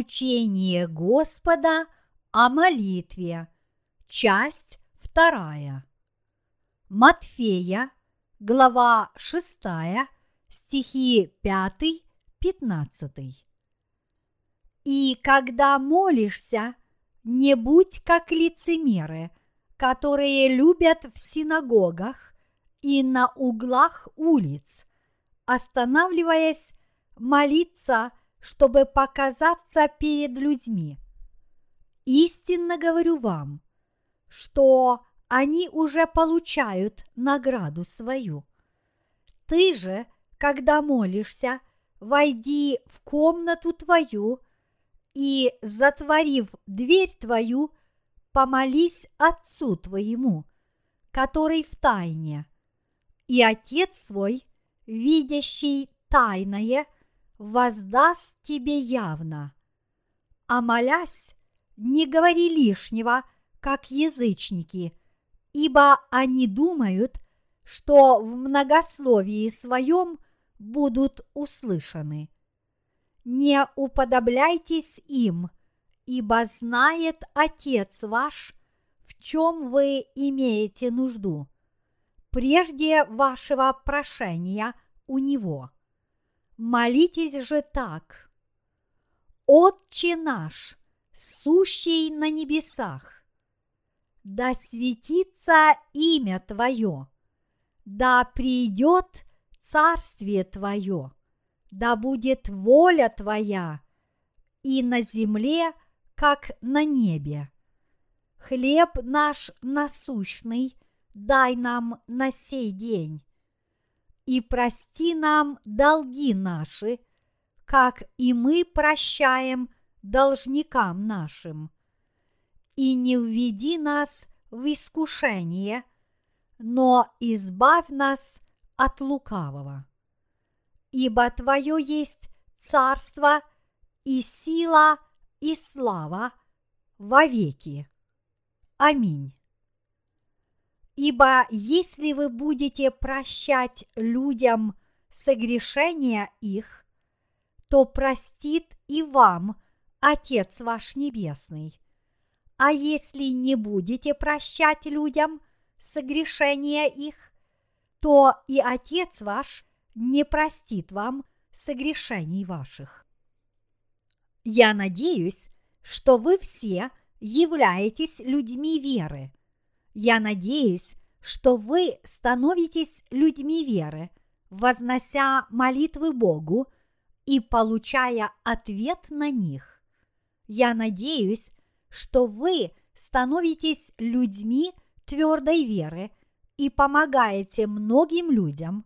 Учение Господа о молитве. Часть вторая. Матфея, глава 6, стихи 5-15. И когда молишься, не будь как лицемеры, которые любят в синагогах и на углах улиц, останавливаясь молиться – чтобы показаться перед людьми. Истинно говорю вам, что они уже получают награду свою. Ты же, когда молишься, войди в комнату твою и, затворив дверь твою, помолись Отцу твоему, который в тайне, и Отец твой, видящий тайное – воздаст тебе явно. А молясь, не говори лишнего, как язычники, ибо они думают, что в многословии своем будут услышаны. Не уподобляйтесь им, ибо знает Отец ваш, в чем вы имеете нужду, прежде вашего прошения у Него. Молитесь же так. Отче наш, сущий на небесах, да светится имя Твое, да придет царствие Твое, да будет воля Твоя и на земле, как на небе. Хлеб наш насущный дай нам на сей день и прости нам долги наши, как и мы прощаем должникам нашим. И не введи нас в искушение, но избавь нас от лукавого. Ибо Твое есть царство и сила и слава во веки. Аминь. Ибо если вы будете прощать людям согрешения их, то простит и вам Отец ваш Небесный. А если не будете прощать людям согрешения их, то и Отец ваш не простит вам согрешений ваших. Я надеюсь, что вы все являетесь людьми веры – я надеюсь, что вы становитесь людьми веры, вознося молитвы Богу и получая ответ на них. Я надеюсь, что вы становитесь людьми твердой веры и помогаете многим людям,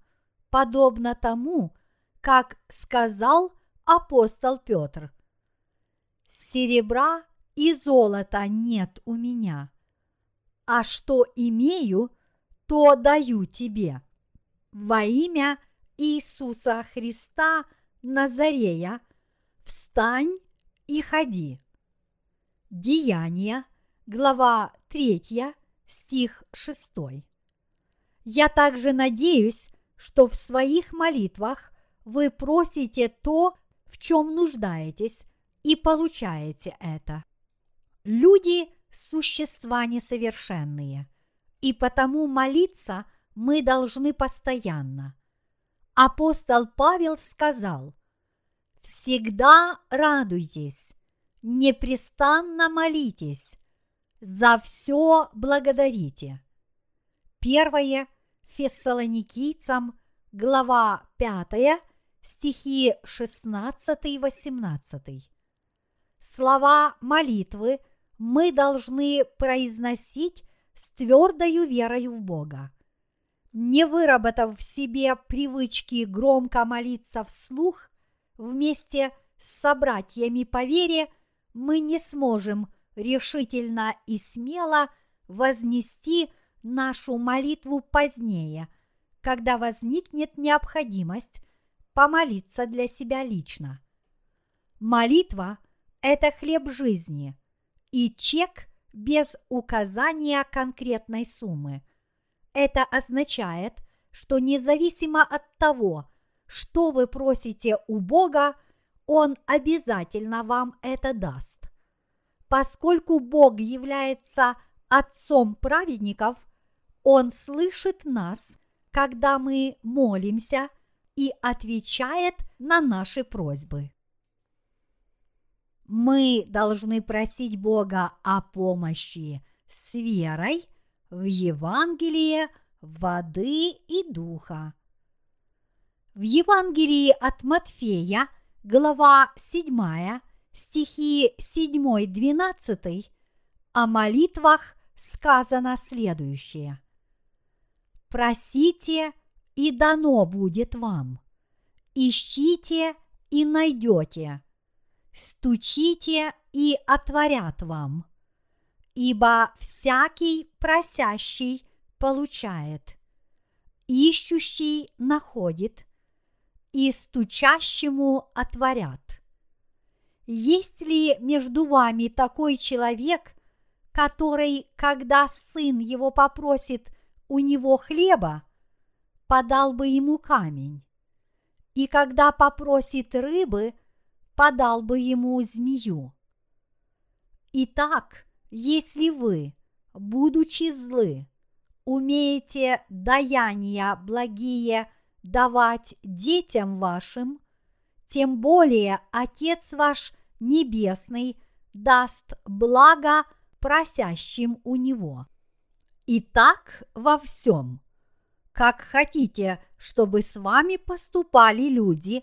подобно тому, как сказал апостол Петр. Серебра и золота нет у меня – а что имею, то даю тебе. Во имя Иисуса Христа Назарея встань и ходи. Деяния, глава 3, стих 6. Я также надеюсь, что в своих молитвах вы просите то, в чем нуждаетесь, и получаете это. Люди существа несовершенные, и потому молиться мы должны постоянно. Апостол Павел сказал, «Всегда радуйтесь, непрестанно молитесь, за все благодарите». Первое Фессалоникийцам, глава 5, стихи 16-18. Слова молитвы – мы должны произносить с твердою верою в Бога. Не выработав в себе привычки громко молиться вслух вместе с собратьями по вере, мы не сможем решительно и смело вознести нашу молитву позднее, когда возникнет необходимость помолиться для себя лично. Молитва – это хлеб жизни – и чек без указания конкретной суммы. Это означает, что независимо от того, что вы просите у Бога, Он обязательно вам это даст. Поскольку Бог является Отцом праведников, Он слышит нас, когда мы молимся и отвечает на наши просьбы. Мы должны просить Бога о помощи с верой в Евангелие воды и духа. В Евангелии от Матфея, глава 7, стихи 7-12, о молитвах сказано следующее. «Просите, и дано будет вам. Ищите, и найдете. Стучите, и отворят вам. Ибо всякий просящий получает, ищущий находит, и стучащему отворят. Есть ли между вами такой человек, который, когда сын его попросит у него хлеба, подал бы ему камень, и когда попросит рыбы, подал бы ему змею? Итак, если вы, будучи злы, умеете даяния благие давать детям вашим, тем более Отец ваш Небесный даст благо просящим у Него. И так во всем. Как хотите, чтобы с вами поступали люди,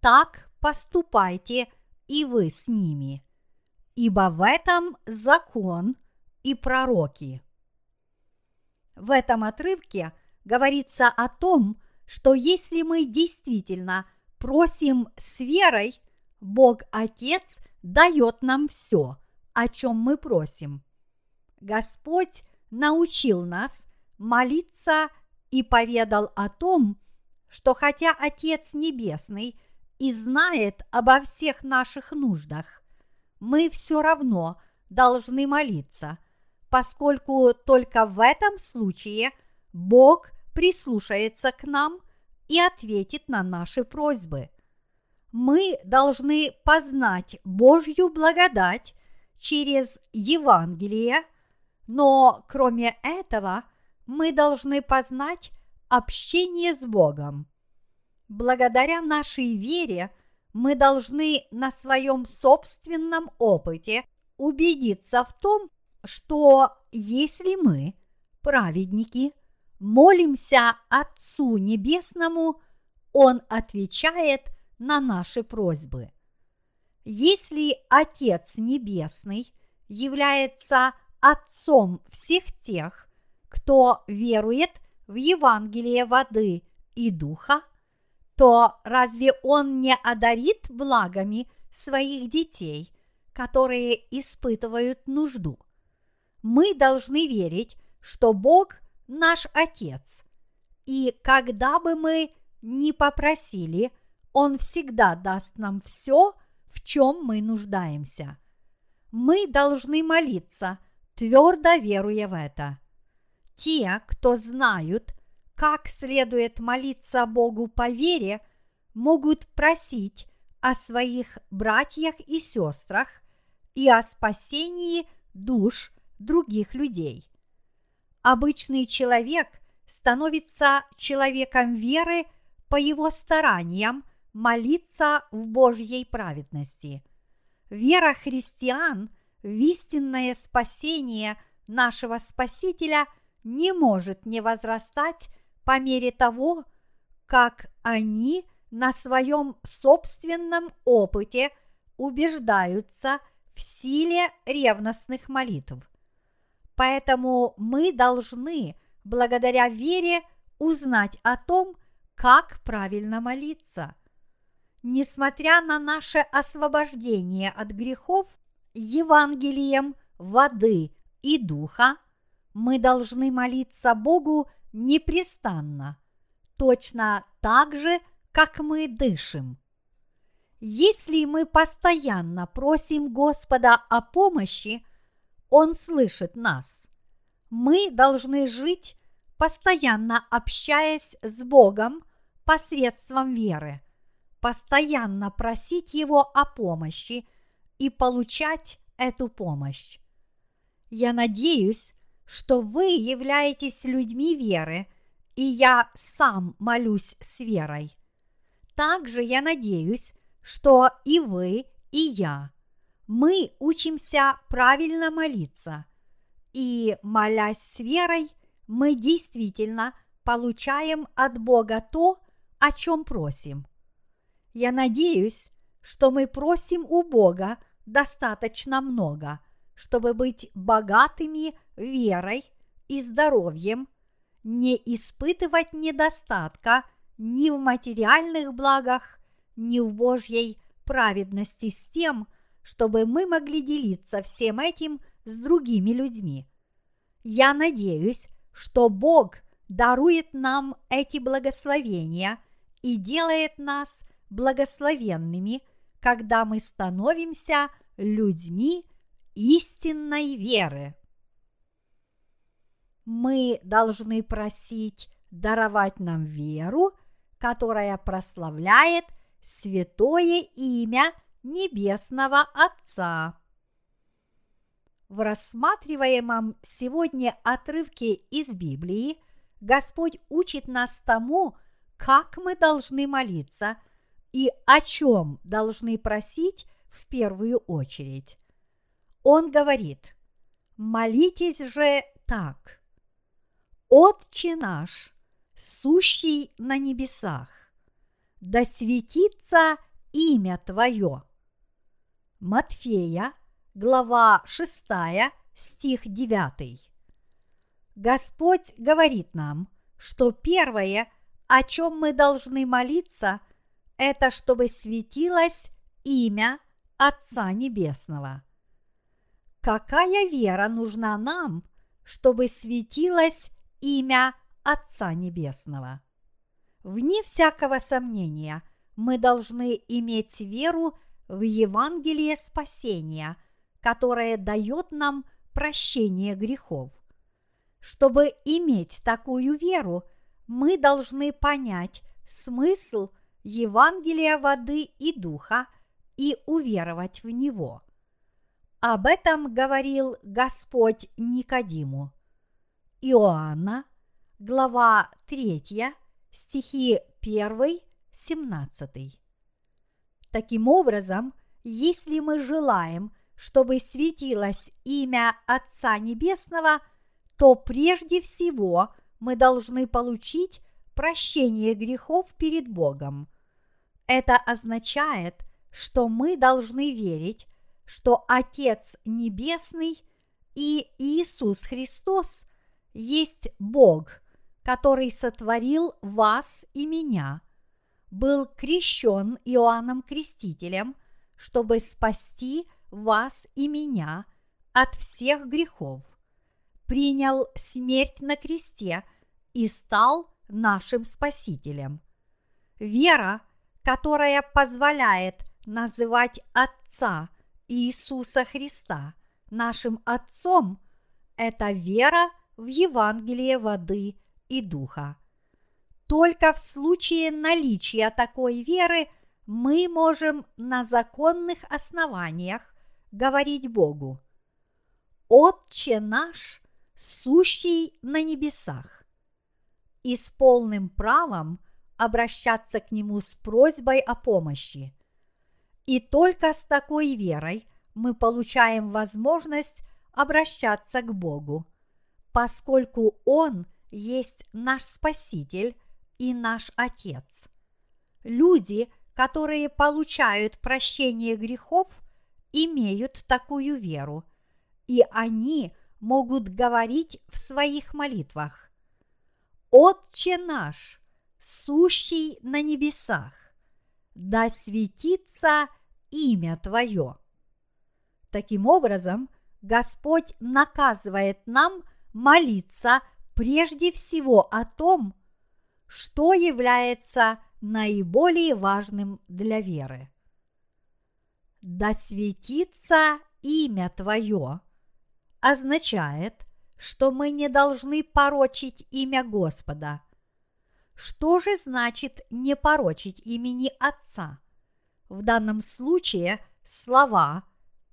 так поступайте и вы с ними. Ибо в этом закон и пророки. В этом отрывке говорится о том, что если мы действительно просим с верой, Бог Отец дает нам все, о чем мы просим. Господь научил нас молиться и поведал о том, что хотя Отец Небесный и знает обо всех наших нуждах, мы все равно должны молиться, поскольку только в этом случае Бог прислушается к нам и ответит на наши просьбы. Мы должны познать Божью благодать через Евангелие, но кроме этого мы должны познать общение с Богом. Благодаря нашей вере мы должны на своем собственном опыте убедиться в том, что если мы, праведники, молимся Отцу Небесному, Он отвечает на наши просьбы. Если Отец Небесный является Отцом всех тех, кто верует в Евангелие воды и духа, то разве Он не одарит благами своих детей, которые испытывают нужду? мы должны верить, что Бог наш Отец. И когда бы мы ни попросили, Он всегда даст нам все, в чем мы нуждаемся. Мы должны молиться, твердо веруя в это. Те, кто знают, как следует молиться Богу по вере, могут просить о своих братьях и сестрах и о спасении душ других людей. Обычный человек становится человеком веры по его стараниям молиться в Божьей праведности. Вера христиан в истинное спасение нашего Спасителя не может не возрастать по мере того, как они на своем собственном опыте убеждаются в силе ревностных молитв. Поэтому мы должны, благодаря вере, узнать о том, как правильно молиться. Несмотря на наше освобождение от грехов Евангелием воды и духа, мы должны молиться Богу непрестанно, точно так же, как мы дышим. Если мы постоянно просим Господа о помощи – он слышит нас. Мы должны жить, постоянно общаясь с Богом посредством веры, постоянно просить Его о помощи и получать эту помощь. Я надеюсь, что вы являетесь людьми веры, и я сам молюсь с верой. Также я надеюсь, что и вы, и я, мы учимся правильно молиться, и, молясь с верой, мы действительно получаем от Бога то, о чем просим. Я надеюсь, что мы просим у Бога достаточно много, чтобы быть богатыми верой и здоровьем, не испытывать недостатка ни в материальных благах, ни в Божьей праведности с тем, чтобы мы могли делиться всем этим с другими людьми. Я надеюсь, что Бог дарует нам эти благословения и делает нас благословенными, когда мы становимся людьми истинной веры. Мы должны просить даровать нам веру, которая прославляет святое имя Небесного Отца. В рассматриваемом сегодня отрывке из Библии Господь учит нас тому, как мы должны молиться и о чем должны просить в первую очередь. Он говорит, молитесь же так. Отче наш, сущий на небесах, да светится имя Твое. Матфея, глава 6, стих 9. Господь говорит нам, что первое, о чем мы должны молиться, это чтобы светилось имя Отца Небесного. Какая вера нужна нам, чтобы светилось имя Отца Небесного. Вне всякого сомнения, мы должны иметь веру в Евангелие спасения, которое дает нам прощение грехов. Чтобы иметь такую веру, мы должны понять смысл Евангелия воды и духа и уверовать в него. Об этом говорил Господь Никодиму. Иоанна, глава 3, стихи 1, 17. Таким образом, если мы желаем, чтобы светилось имя Отца Небесного, то прежде всего мы должны получить прощение грехов перед Богом. Это означает, что мы должны верить, что Отец Небесный и Иисус Христос – есть Бог, который сотворил вас и меня, был крещен Иоанном Крестителем, чтобы спасти вас и меня от всех грехов, принял смерть на кресте и стал нашим Спасителем. Вера, которая позволяет называть Отца Иисуса Христа нашим Отцом, это вера – в Евангелие воды и духа. Только в случае наличия такой веры мы можем на законных основаниях говорить Богу «Отче наш, сущий на небесах» и с полным правом обращаться к Нему с просьбой о помощи. И только с такой верой мы получаем возможность обращаться к Богу поскольку Он есть наш Спаситель и наш Отец. Люди, которые получают прощение грехов, имеют такую веру, и они могут говорить в своих молитвах «Отче наш, сущий на небесах, да светится имя Твое». Таким образом, Господь наказывает нам – молиться прежде всего о том, что является наиболее важным для веры. Да светится имя Твое означает, что мы не должны порочить имя Господа. что же значит не порочить имени Отца? В данном случае слова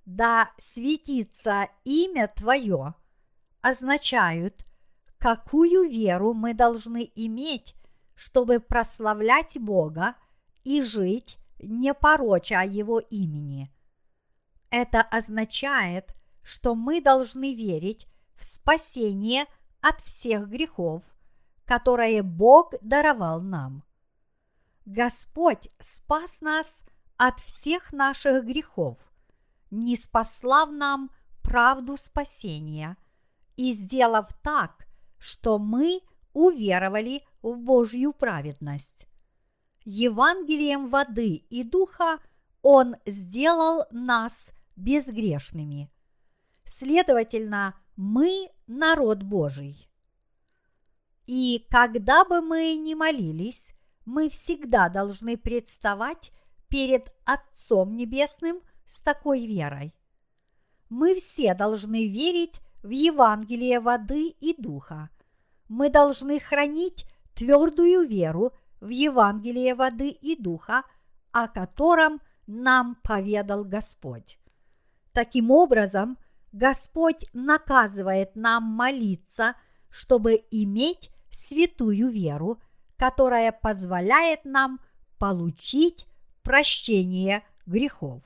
«да светится имя Твое» означают, какую веру мы должны иметь, чтобы прославлять Бога и жить, не пороча Его имени. Это означает, что мы должны верить в спасение от всех грехов, которые Бог даровал нам. Господь спас нас от всех наших грехов, не спаслав нам правду спасения и сделав так, что мы уверовали в Божью праведность. Евангелием воды и духа Он сделал нас безгрешными. Следовательно, мы народ Божий. И когда бы мы ни молились, мы всегда должны представать перед Отцом Небесным с такой верой. Мы все должны верить в Евангелие воды и духа. Мы должны хранить твердую веру в Евангелие воды и духа, о котором нам поведал Господь. Таким образом, Господь наказывает нам молиться, чтобы иметь святую веру, которая позволяет нам получить прощение грехов.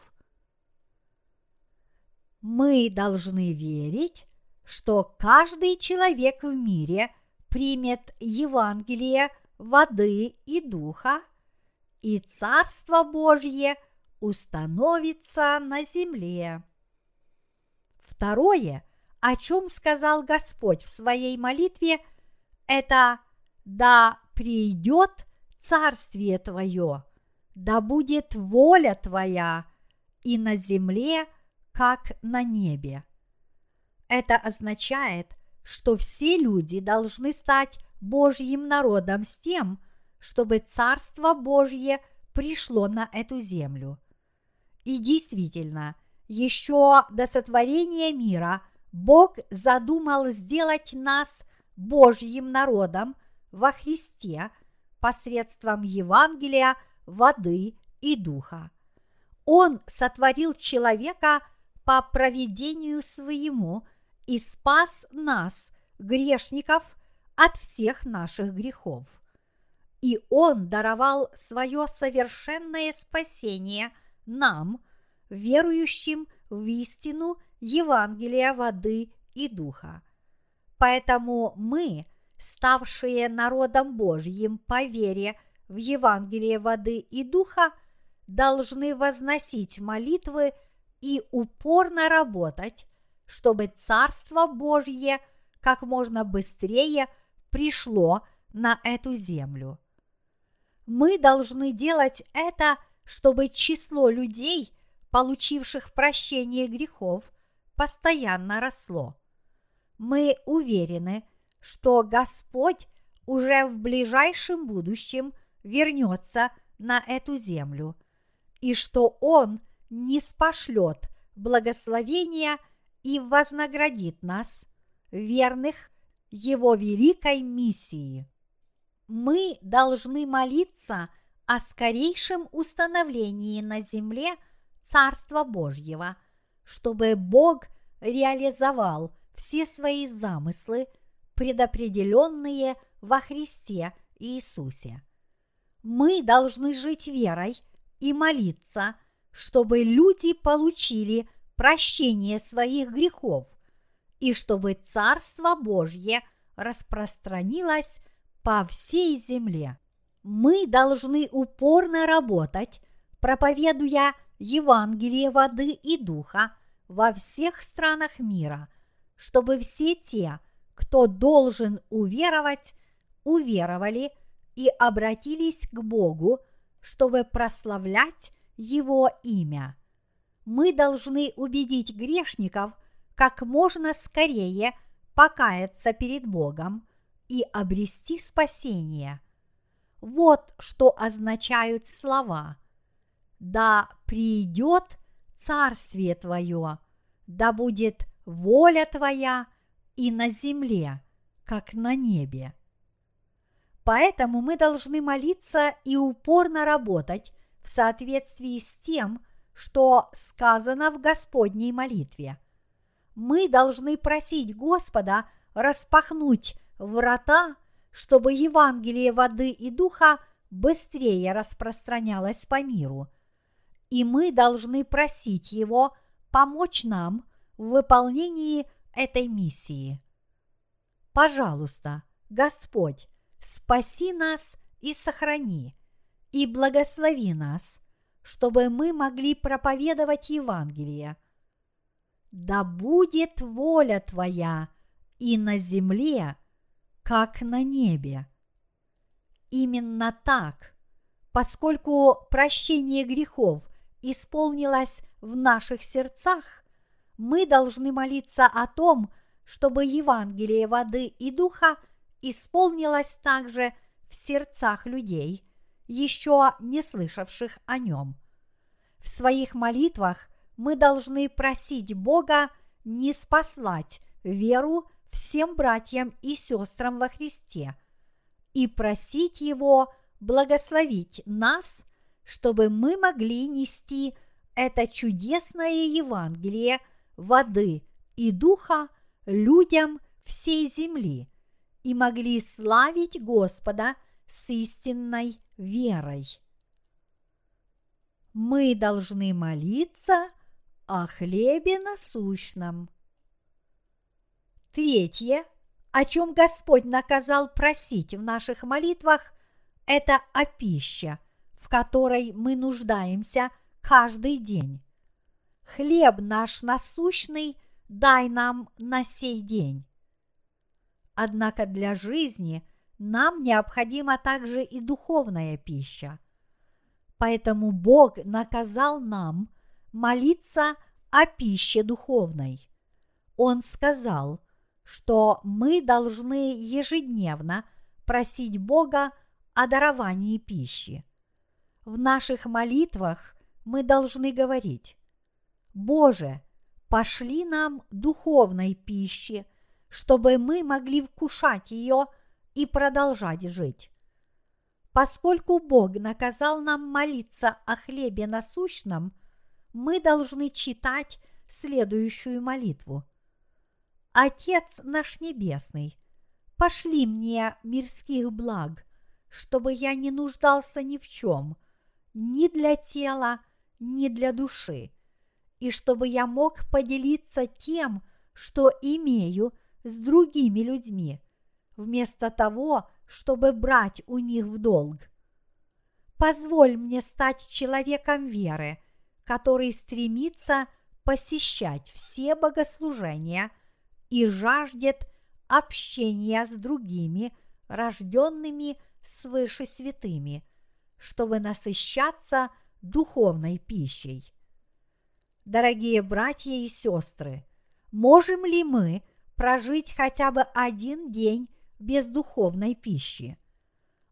Мы должны верить, что каждый человек в мире примет Евангелие воды и духа, и Царство Божье установится на земле. Второе, о чем сказал Господь в своей молитве, это «Да придет Царствие Твое, да будет воля Твоя и на земле, как на небе». Это означает, что все люди должны стать Божьим народом с тем, чтобы Царство Божье пришло на эту землю. И действительно – еще до сотворения мира Бог задумал сделать нас Божьим народом во Христе посредством Евангелия, воды и духа. Он сотворил человека по проведению своему и спас нас, грешников, от всех наших грехов. И Он даровал свое совершенное спасение нам – верующим в истину Евангелия воды и духа. Поэтому мы, ставшие народом Божьим по вере в Евангелие воды и духа, должны возносить молитвы и упорно работать, чтобы Царство Божье как можно быстрее пришло на эту землю. Мы должны делать это, чтобы число людей, получивших прощение грехов, постоянно росло. Мы уверены, что Господь уже в ближайшем будущем вернется на эту землю, и что Он не спошлет благословения и вознаградит нас, верных Его великой миссии. Мы должны молиться о скорейшем установлении на земле – Царства Божьего, чтобы Бог реализовал все свои замыслы, предопределенные во Христе Иисусе. Мы должны жить верой и молиться, чтобы люди получили прощение своих грехов и чтобы Царство Божье распространилось по всей земле. Мы должны упорно работать, проповедуя Евангелие воды и духа во всех странах мира, чтобы все те, кто должен уверовать, уверовали и обратились к Богу, чтобы прославлять Его имя. Мы должны убедить грешников как можно скорее покаяться перед Богом и обрести спасение. Вот что означают слова – да придет царствие Твое, да будет воля Твоя и на земле, как на небе. Поэтому мы должны молиться и упорно работать в соответствии с тем, что сказано в Господней молитве. Мы должны просить Господа распахнуть врата, чтобы Евангелие воды и духа быстрее распространялось по миру. И мы должны просить Его помочь нам в выполнении этой миссии. Пожалуйста, Господь, спаси нас и сохрани, и благослови нас, чтобы мы могли проповедовать Евангелие. Да будет воля Твоя и на земле, как на небе. Именно так, поскольку прощение грехов исполнилось в наших сердцах, мы должны молиться о том, чтобы Евангелие воды и духа исполнилось также в сердцах людей, еще не слышавших о нем. В своих молитвах мы должны просить Бога не спаслать веру всем братьям и сестрам во Христе и просить Его благословить нас, чтобы мы могли нести это чудесное Евангелие воды и духа людям всей земли и могли славить Господа с истинной верой. Мы должны молиться о хлебе насущном. Третье, о чем Господь наказал просить в наших молитвах, это о пище, в которой мы нуждаемся каждый день. Хлеб наш насущный дай нам на сей день. Однако для жизни нам необходима также и духовная пища. Поэтому Бог наказал нам молиться о пище духовной. Он сказал, что мы должны ежедневно просить Бога о даровании пищи. В наших молитвах мы должны говорить, Боже, пошли нам духовной пищи – чтобы мы могли вкушать ее и продолжать жить. Поскольку Бог наказал нам молиться о хлебе насущном, мы должны читать следующую молитву. Отец наш Небесный, пошли мне мирских благ, чтобы я не нуждался ни в чем, ни для тела, ни для души, и чтобы я мог поделиться тем, что имею – с другими людьми, вместо того, чтобы брать у них в долг. Позволь мне стать человеком веры, который стремится посещать все богослужения и жаждет общения с другими, рожденными свыше святыми, чтобы насыщаться духовной пищей. Дорогие братья и сестры, можем ли мы – прожить хотя бы один день без духовной пищи?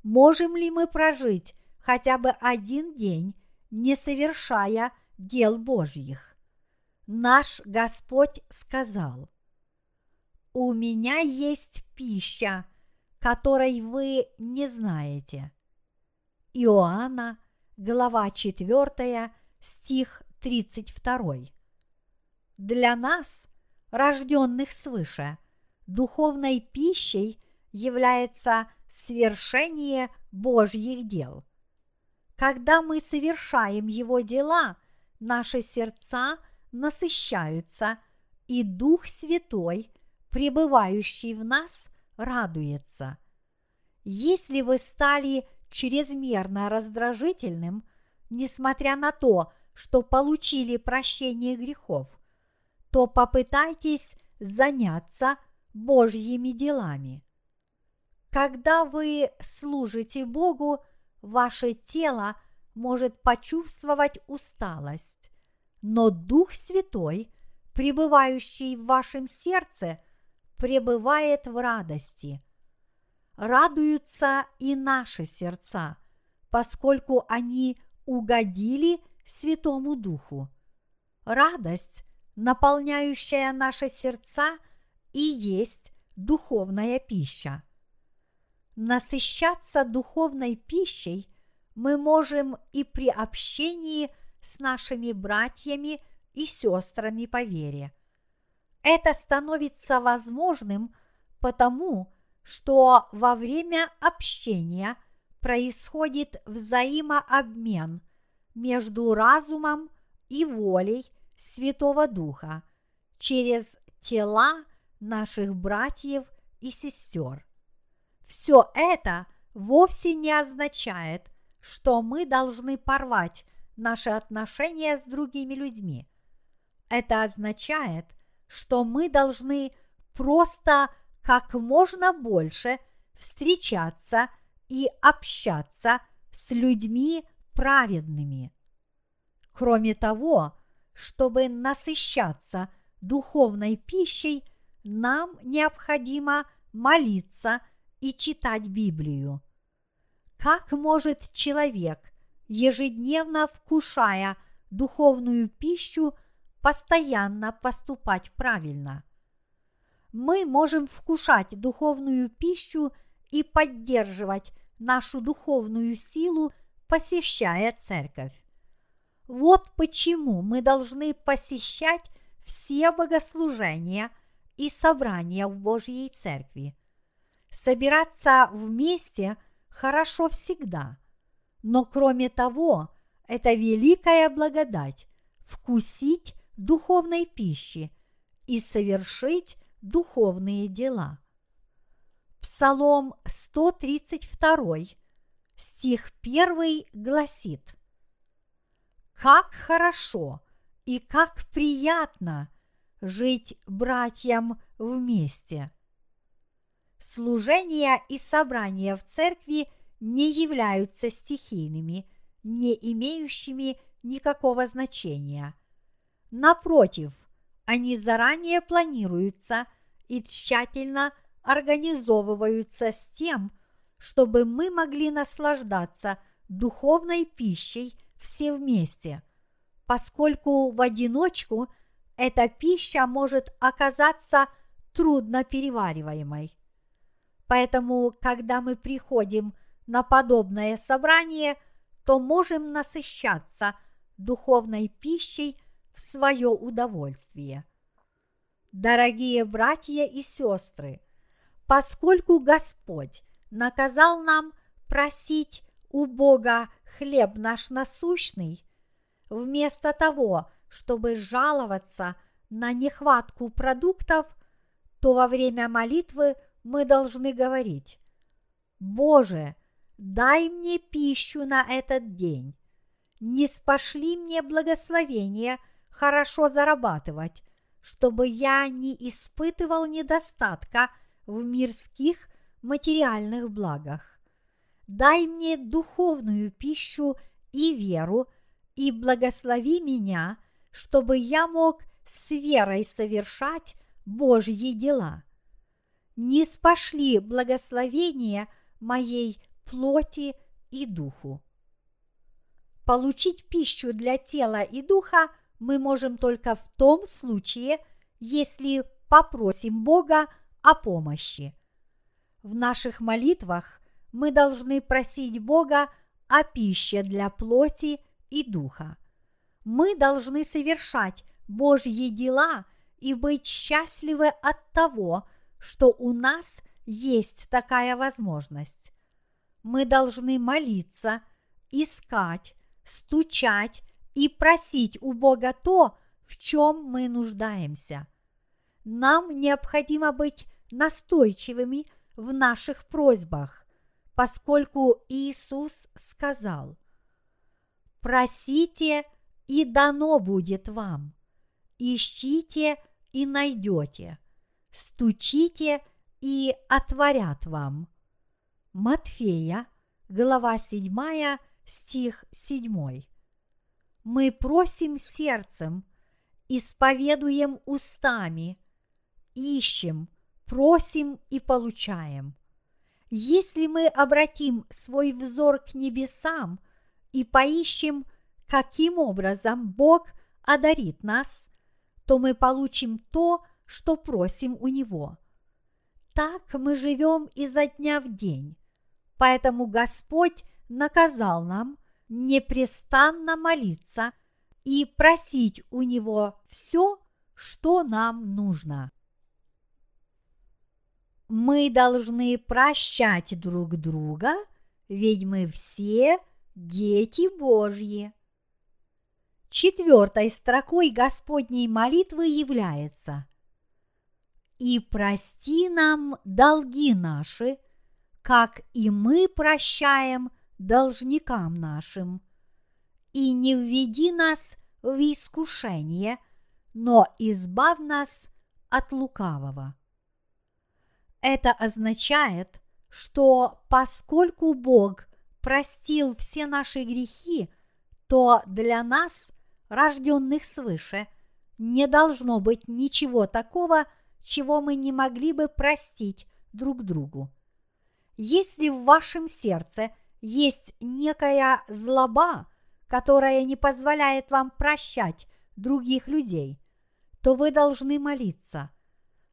Можем ли мы прожить хотя бы один день, не совершая дел Божьих? Наш Господь сказал, «У меня есть пища, которой вы не знаете». Иоанна, глава 4, стих 32. Для нас – рожденных свыше, духовной пищей является свершение Божьих дел. Когда мы совершаем Его дела, наши сердца насыщаются, и Дух Святой, пребывающий в нас, радуется. Если вы стали чрезмерно раздражительным, несмотря на то, что получили прощение грехов – то попытайтесь заняться Божьими делами. Когда вы служите Богу, ваше тело может почувствовать усталость, но Дух Святой, пребывающий в вашем сердце, пребывает в радости. Радуются и наши сердца, поскольку они угодили Святому Духу. Радость наполняющая наши сердца, и есть духовная пища. Насыщаться духовной пищей мы можем и при общении с нашими братьями и сестрами по вере. Это становится возможным потому, что во время общения происходит взаимообмен между разумом и волей Святого Духа через тела наших братьев и сестер. Все это вовсе не означает, что мы должны порвать наши отношения с другими людьми. Это означает, что мы должны просто как можно больше встречаться и общаться с людьми праведными. Кроме того, чтобы насыщаться духовной пищей, нам необходимо молиться и читать Библию. Как может человек, ежедневно вкушая духовную пищу, постоянно поступать правильно? Мы можем вкушать духовную пищу и поддерживать нашу духовную силу, посещая церковь. Вот почему мы должны посещать все богослужения и собрания в Божьей Церкви. Собираться вместе хорошо всегда, но кроме того, это великая благодать вкусить духовной пищи и совершить духовные дела. Псалом 132, стих 1 гласит «Как хорошо и как приятно жить братьям вместе!» Служения и собрания в церкви не являются стихийными, не имеющими никакого значения. Напротив, они заранее планируются и тщательно организовываются с тем, чтобы мы могли наслаждаться духовной пищей все вместе, поскольку в одиночку эта пища может оказаться трудно перевариваемой. Поэтому, когда мы приходим на подобное собрание, то можем насыщаться духовной пищей в свое удовольствие. Дорогие братья и сестры, поскольку Господь наказал нам просить у Бога хлеб наш насущный, вместо того, чтобы жаловаться на нехватку продуктов, то во время молитвы мы должны говорить, Боже, дай мне пищу на этот день, не спошли мне благословение хорошо зарабатывать, чтобы я не испытывал недостатка в мирских материальных благах. Дай мне духовную пищу и веру, и благослови меня, чтобы я мог с верой совершать Божьи дела – не спошли благословения моей плоти и духу. Получить пищу для тела и духа мы можем только в том случае, если попросим Бога о помощи. В наших молитвах мы должны просить Бога о пище для плоти и духа. Мы должны совершать Божьи дела и быть счастливы от того, что у нас есть такая возможность. Мы должны молиться, искать, стучать и просить у Бога то, в чем мы нуждаемся. Нам необходимо быть настойчивыми в наших просьбах, поскольку Иисус сказал, «Просите, и дано будет вам, ищите и найдете, стучите и отворят вам. Матфея, глава 7, стих 7. Мы просим сердцем, исповедуем устами, ищем, просим и получаем. Если мы обратим свой взор к небесам и поищем, каким образом Бог одарит нас, то мы получим то, что просим у Него. Так мы живем изо дня в день, Поэтому Господь наказал нам непрестанно молиться и просить у Него все, что нам нужно. Мы должны прощать друг друга, ведь мы все дети Божьи. Четвертой строкой Господней молитвы является «И прости нам долги наши, как и мы прощаем должникам нашим, и не введи нас в искушение, но избавь нас от лукавого». Это означает, что поскольку Бог простил все наши грехи, то для нас, рожденных свыше, не должно быть ничего такого, чего мы не могли бы простить друг другу. Если в вашем сердце есть некая злоба, которая не позволяет вам прощать других людей, то вы должны молиться.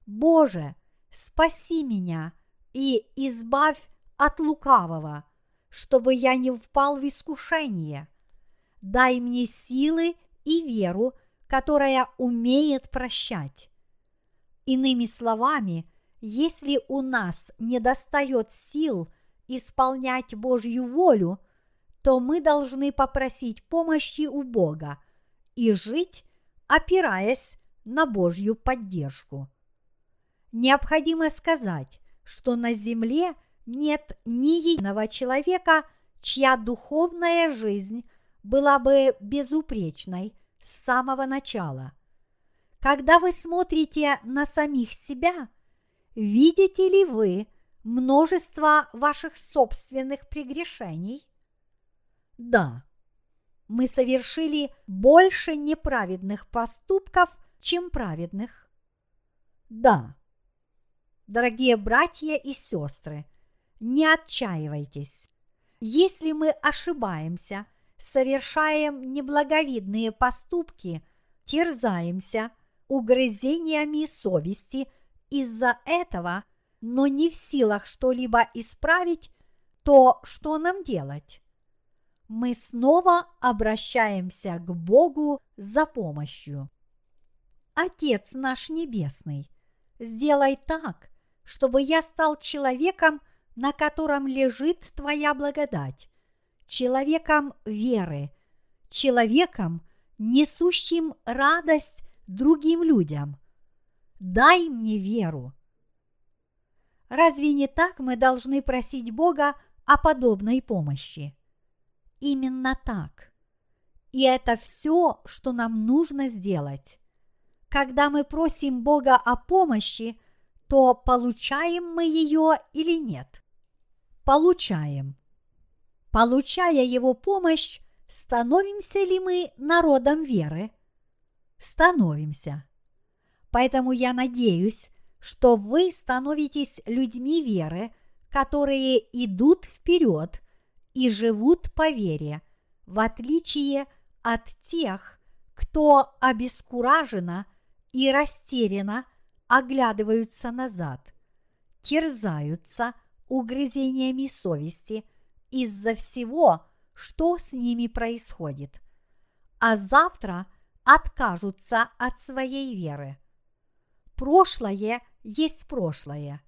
Боже, спаси меня и избавь от лукавого, чтобы я не впал в искушение. Дай мне силы и веру, которая умеет прощать. Иными словами, если у нас не достает сил исполнять Божью волю, то мы должны попросить помощи у Бога и жить, опираясь на Божью поддержку. Необходимо сказать, что на земле нет ни единого человека, чья духовная жизнь была бы безупречной с самого начала. Когда вы смотрите на самих себя, видите ли вы множество ваших собственных прегрешений? Да, мы совершили больше неправедных поступков, чем праведных. Да, Дорогие братья и сестры, не отчаивайтесь. Если мы ошибаемся, совершаем неблаговидные поступки, терзаемся угрызениями совести из-за этого, но не в силах что-либо исправить, то что нам делать? Мы снова обращаемся к Богу за помощью. Отец наш Небесный, сделай так, чтобы я стал человеком, на котором лежит Твоя благодать, человеком веры, человеком, несущим радость другим людям. Дай мне веру. Разве не так мы должны просить Бога о подобной помощи? Именно так. И это все, что нам нужно сделать. Когда мы просим Бога о помощи – то получаем мы ее или нет? Получаем. Получая его помощь, становимся ли мы народом веры? Становимся. Поэтому я надеюсь, что вы становитесь людьми веры, которые идут вперед и живут по вере, в отличие от тех, кто обескураженно и растерянно оглядываются назад, терзаются угрызениями совести из-за всего, что с ними происходит, а завтра откажутся от своей веры. Прошлое есть прошлое,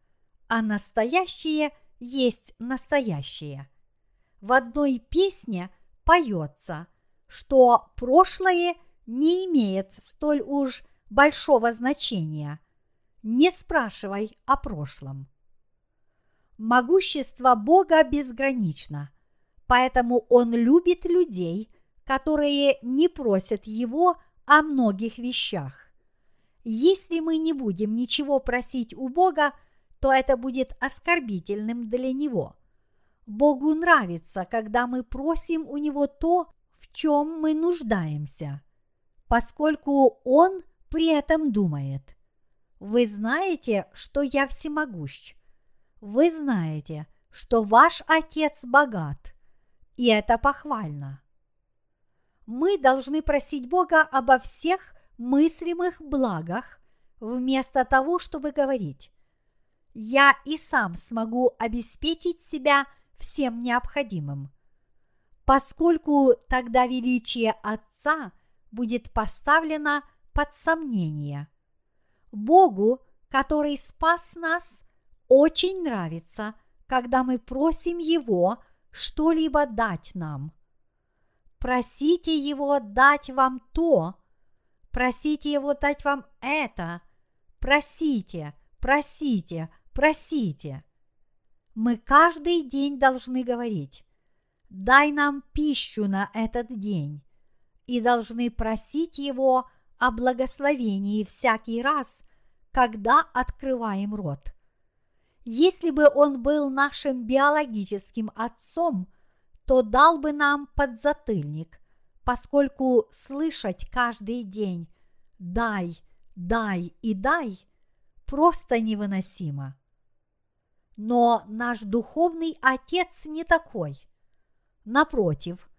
а настоящее есть настоящее. В одной песне поется, что прошлое не имеет столь уж большого значения, не спрашивай о прошлом. Могущество Бога безгранично, поэтому Он любит людей, которые не просят Его о многих вещах. Если мы не будем ничего просить у Бога, то это будет оскорбительным для Него. Богу нравится, когда мы просим у Него то, в чем мы нуждаемся, поскольку Он при этом думает – вы знаете, что я всемогущ. Вы знаете, что ваш Отец богат, и это похвально. Мы должны просить Бога обо всех мыслимых благах, вместо того, чтобы говорить «Я и сам смогу обеспечить себя всем необходимым. Поскольку тогда величие Отца будет поставлено под сомнение. Богу, который спас нас, очень нравится, когда мы просим Его что-либо дать нам. Просите Его дать вам то, просите Его дать вам это, просите, просите, просите. Мы каждый день должны говорить, дай нам пищу на этот день, и должны просить Его о благословении всякий раз, когда открываем рот. Если бы Он был нашим биологическим отцом, то дал бы нам подзатыльник, поскольку слышать каждый день «дай», «дай» и «дай» просто невыносимо. Но наш духовный отец не такой. Напротив,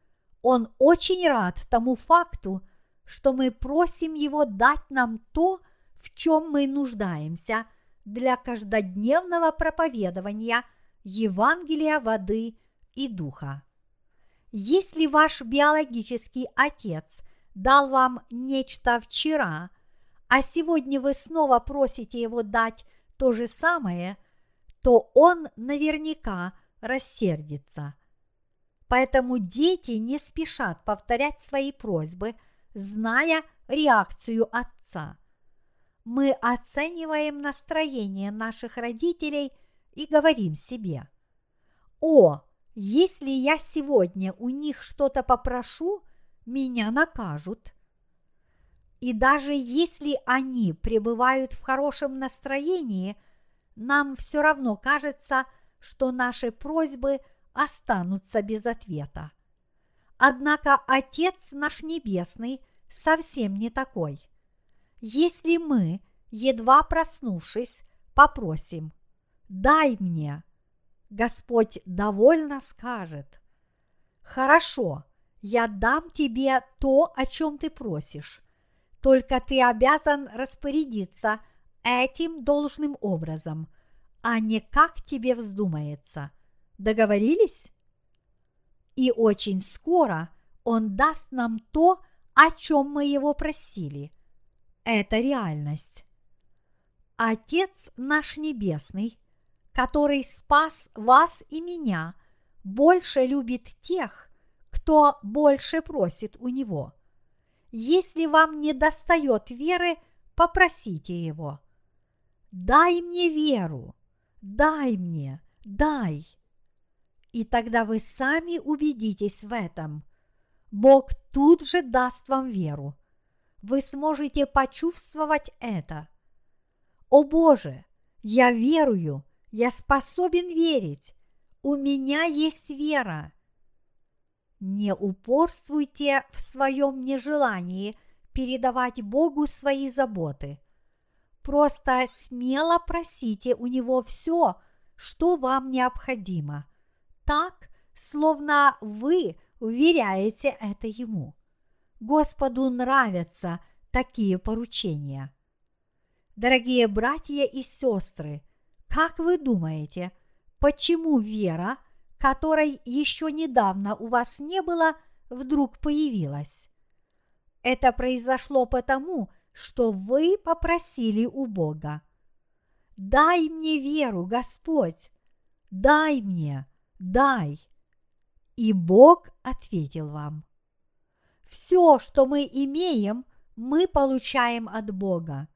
он очень рад тому факту, что мы просим его дать нам то, в чем мы нуждаемся для каждодневного проповедования Евангелия воды и духа. Если ваш биологический отец дал вам нечто вчера, а сегодня вы снова просите его дать то же самое, то он наверняка рассердится. Поэтому дети не спешат повторять свои просьбы, зная реакцию отца. Мы оцениваем настроение наших родителей и говорим себе, «О, если я сегодня у них что-то попрошу, меня накажут». И даже если они пребывают в хорошем настроении – нам все равно кажется, что наши просьбы останутся без ответа. Однако Отец наш Небесный совсем не такой. Если мы, едва проснувшись, попросим «дай мне», Господь довольно скажет «Хорошо, я дам тебе то, о чем ты просишь, только ты обязан распорядиться – этим должным образом, а не как тебе вздумается. Договорились? И очень скоро Он даст нам то, о чем мы Его просили. Это реальность. Отец наш Небесный, который спас вас и меня, больше любит тех, кто больше просит у Него. Если вам не достает веры, попросите Его – дай мне веру, дай мне, дай. И тогда вы сами убедитесь в этом. Бог тут же даст вам веру. Вы сможете почувствовать это. О Боже, я верую, я способен верить. У меня есть вера. Не упорствуйте в своем нежелании передавать Богу свои заботы – Просто смело просите у него все, что вам необходимо. Так, словно вы уверяете это ему. Господу нравятся такие поручения. Дорогие братья и сестры, как вы думаете, почему вера, которой еще недавно у вас не было, вдруг появилась? Это произошло потому, что вы попросили у Бога. Дай мне веру, Господь, дай мне, дай. И Бог ответил вам. Все, что мы имеем, мы получаем от Бога.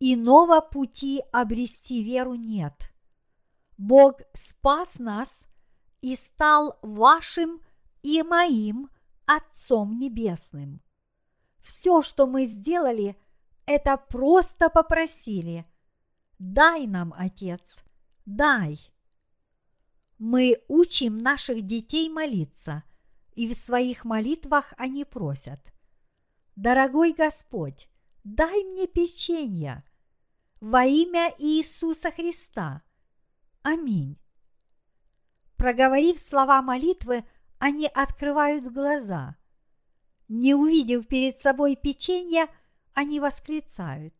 Иного пути обрести веру нет. Бог спас нас и стал вашим и моим Отцом Небесным – все, что мы сделали, это просто попросили. Дай нам, Отец, дай. Мы учим наших детей молиться, и в своих молитвах они просят. Дорогой Господь, дай мне печенье во имя Иисуса Христа. Аминь. Проговорив слова молитвы, они открывают глаза – не увидев перед собой печенье, они восклицают.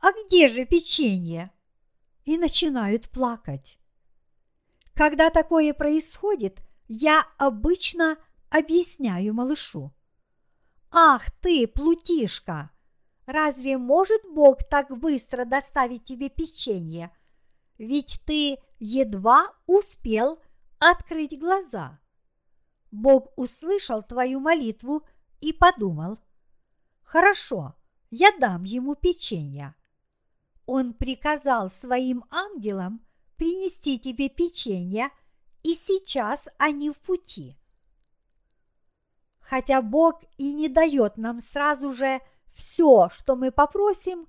«А где же печенье?» и начинают плакать. Когда такое происходит, я обычно объясняю малышу. Ах ты, плутишка! Разве может Бог так быстро доставить тебе печенье? Ведь ты едва успел открыть глаза. Бог услышал твою молитву и подумал, хорошо, я дам ему печенье. Он приказал своим ангелам принести тебе печенье, и сейчас они в пути. Хотя Бог и не дает нам сразу же все, что мы попросим,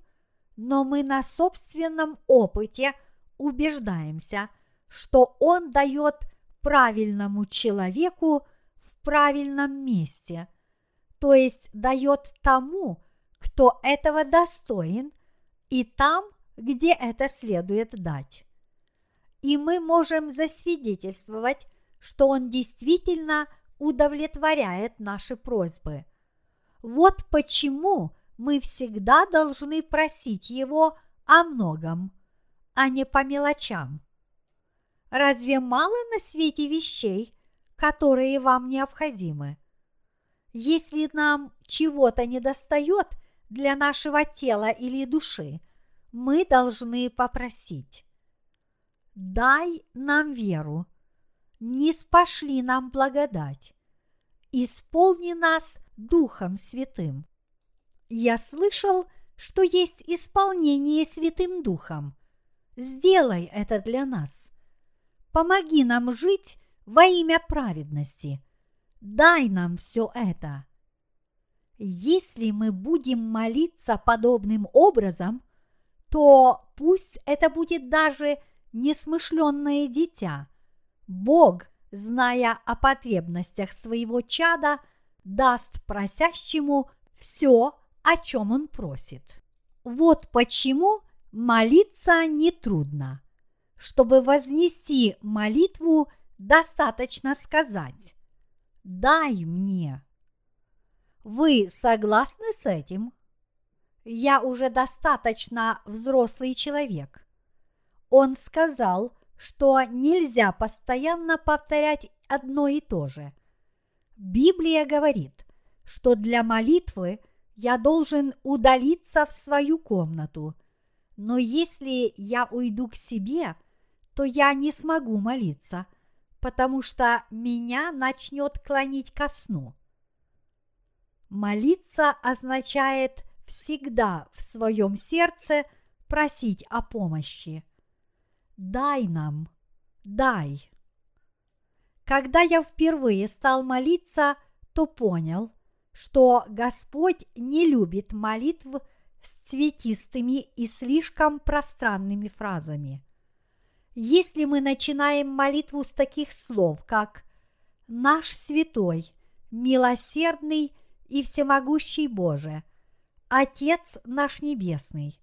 но мы на собственном опыте убеждаемся, что Он дает правильному человеку в правильном месте, то есть дает тому, кто этого достоин, и там, где это следует дать. И мы можем засвидетельствовать, что Он действительно удовлетворяет наши просьбы. Вот почему мы всегда должны просить Его о многом, а не по мелочам. Разве мало на свете вещей, которые вам необходимы? Если нам чего-то недостает для нашего тела или души, мы должны попросить. Дай нам веру, не спошли нам благодать, исполни нас Духом Святым. Я слышал, что есть исполнение Святым Духом. Сделай это для нас. Помоги нам жить во имя праведности. Дай нам все это. Если мы будем молиться подобным образом, то пусть это будет даже несмышленное дитя. Бог, зная о потребностях своего чада, даст просящему все, о чем он просит. Вот почему молиться нетрудно. Чтобы вознести молитву, достаточно сказать «Дай мне». Вы согласны с этим? Я уже достаточно взрослый человек. Он сказал, что нельзя постоянно повторять одно и то же. Библия говорит, что для молитвы я должен удалиться в свою комнату, но если я уйду к себе, то я не смогу молиться, потому что меня начнет клонить ко сну. Молиться означает всегда в своем сердце просить о помощи. Дай нам, дай. Когда я впервые стал молиться, то понял, что Господь не любит молитв с цветистыми и слишком пространными фразами. Если мы начинаем молитву с таких слов, как «Наш святой, милосердный и всемогущий Боже, Отец наш Небесный,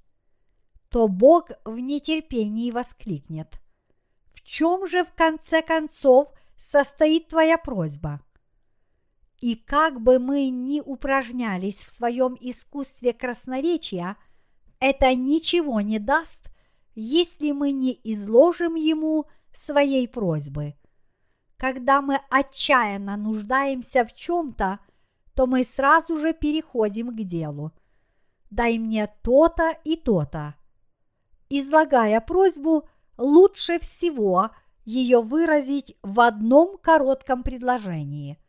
то Бог в нетерпении воскликнет. В чем же в конце концов состоит твоя просьба? И как бы мы ни упражнялись в своем искусстве красноречия, это ничего не даст, если мы не изложим ему своей просьбы. Когда мы отчаянно нуждаемся в чем-то, то мы сразу же переходим к делу. Дай мне то-то и то-то. Излагая просьбу, лучше всего ее выразить в одном коротком предложении.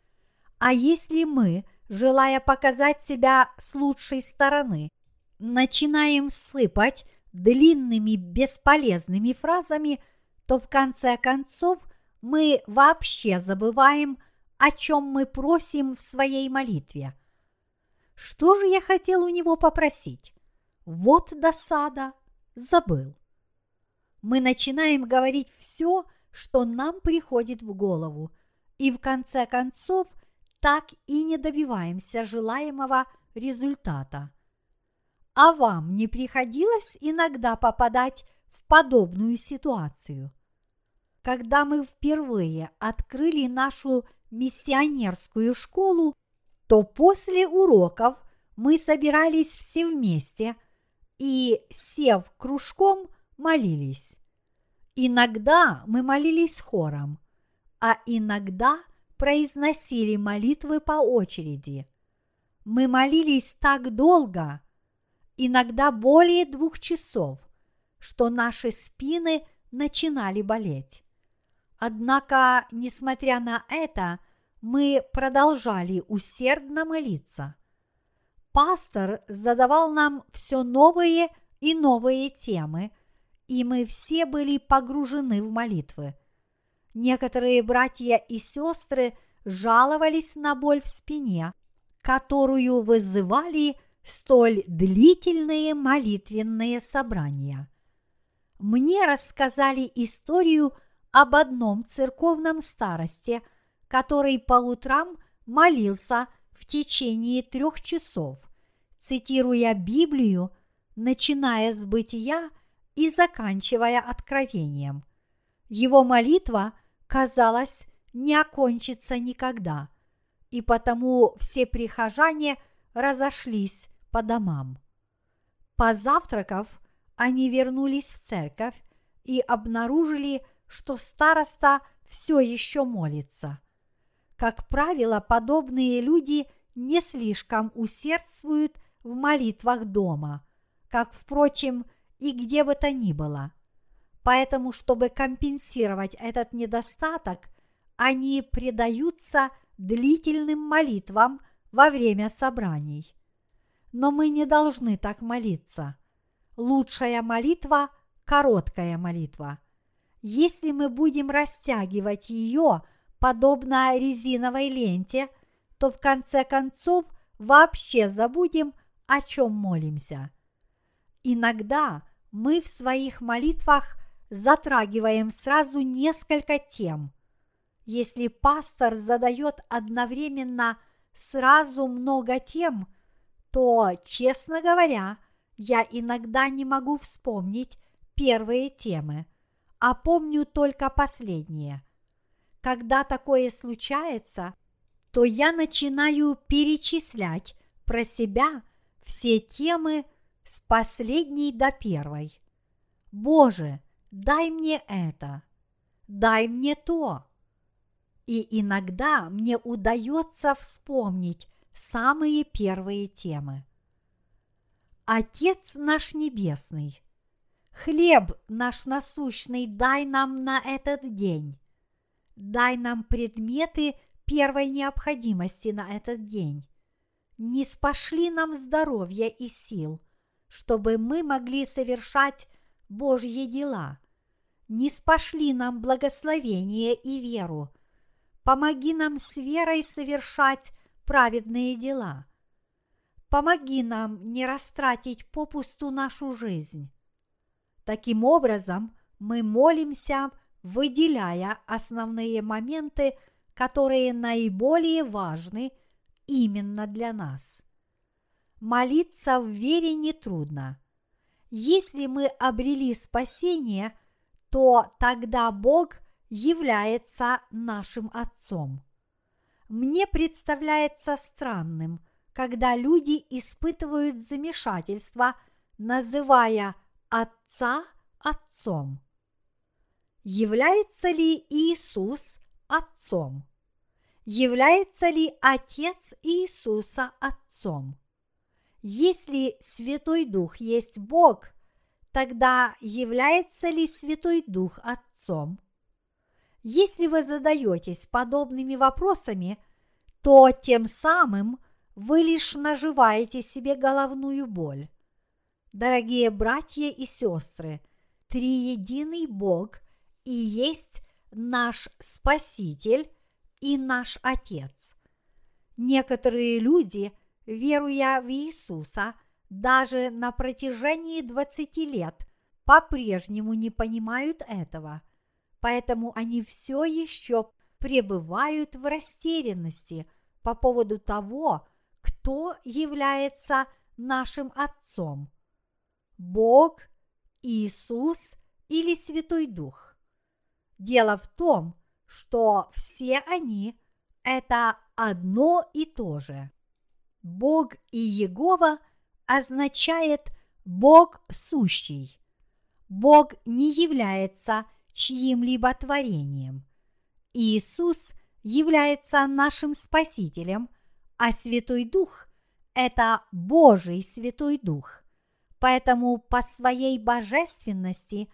А если мы, желая показать себя с лучшей стороны, начинаем сыпать длинными бесполезными фразами, то в конце концов мы вообще забываем о чем мы просим в своей молитве. Что же я хотел у него попросить? Вот досада, забыл. Мы начинаем говорить все, что нам приходит в голову, и в конце концов так и не добиваемся желаемого результата. А вам не приходилось иногда попадать в подобную ситуацию? Когда мы впервые открыли нашу миссионерскую школу, то после уроков мы собирались все вместе и, сев кружком, молились. Иногда мы молились хором, а иногда произносили молитвы по очереди. Мы молились так долго, иногда более двух часов, что наши спины начинали болеть. Однако, несмотря на это, мы продолжали усердно молиться. Пастор задавал нам все новые и новые темы, и мы все были погружены в молитвы. Некоторые братья и сестры жаловались на боль в спине, которую вызывали столь длительные молитвенные собрания. Мне рассказали историю об одном церковном старосте, который по утрам молился в течение трех часов, цитируя Библию, начиная с бытия и заканчивая откровением. Его молитва, казалось, не окончится никогда, и потому все прихожане разошлись по домам. Позавтракав, они вернулись в церковь и обнаружили, что староста все еще молится. Как правило, подобные люди не слишком усердствуют в молитвах дома, как, впрочем, и где бы то ни было. Поэтому, чтобы компенсировать этот недостаток, они предаются длительным молитвам во время собраний. Но мы не должны так молиться. Лучшая молитва – короткая молитва. Если мы будем растягивать ее, подобно резиновой ленте, то в конце концов вообще забудем, о чем молимся. Иногда мы в своих молитвах затрагиваем сразу несколько тем. Если пастор задает одновременно сразу много тем, то, честно говоря, я иногда не могу вспомнить первые темы, а помню только последние. Когда такое случается, то я начинаю перечислять про себя все темы с последней до первой. Боже, дай мне это, дай мне то. И иногда мне удается вспомнить самые первые темы. Отец наш Небесный, хлеб наш насущный дай нам на этот день. Дай нам предметы первой необходимости на этот день. Не спошли нам здоровья и сил, чтобы мы могли совершать Божьи дела. Не спошли нам благословение и веру. Помоги нам с верой совершать праведные дела – помоги нам не растратить попусту нашу жизнь. Таким образом, мы молимся, выделяя основные моменты, которые наиболее важны именно для нас. Молиться в вере нетрудно. Если мы обрели спасение, то тогда Бог является нашим Отцом. Мне представляется странным – когда люди испытывают замешательство, называя Отца Отцом. Является ли Иисус Отцом? Является ли Отец Иисуса Отцом? Если Святой Дух есть Бог, тогда является ли Святой Дух Отцом? Если вы задаетесь подобными вопросами, то тем самым вы лишь наживаете себе головную боль. Дорогие братья и сестры, триединый Бог и есть наш Спаситель и наш Отец. Некоторые люди, веруя в Иисуса, даже на протяжении 20 лет по-прежнему не понимают этого, поэтому они все еще пребывают в растерянности по поводу того, кто является нашим Отцом? Бог, Иисус или Святой Дух? Дело в том, что все они – это одно и то же. Бог и Егова означает Бог сущий. Бог не является чьим-либо творением. Иисус является нашим Спасителем, а Святой Дух – это Божий Святой Дух. Поэтому по своей божественности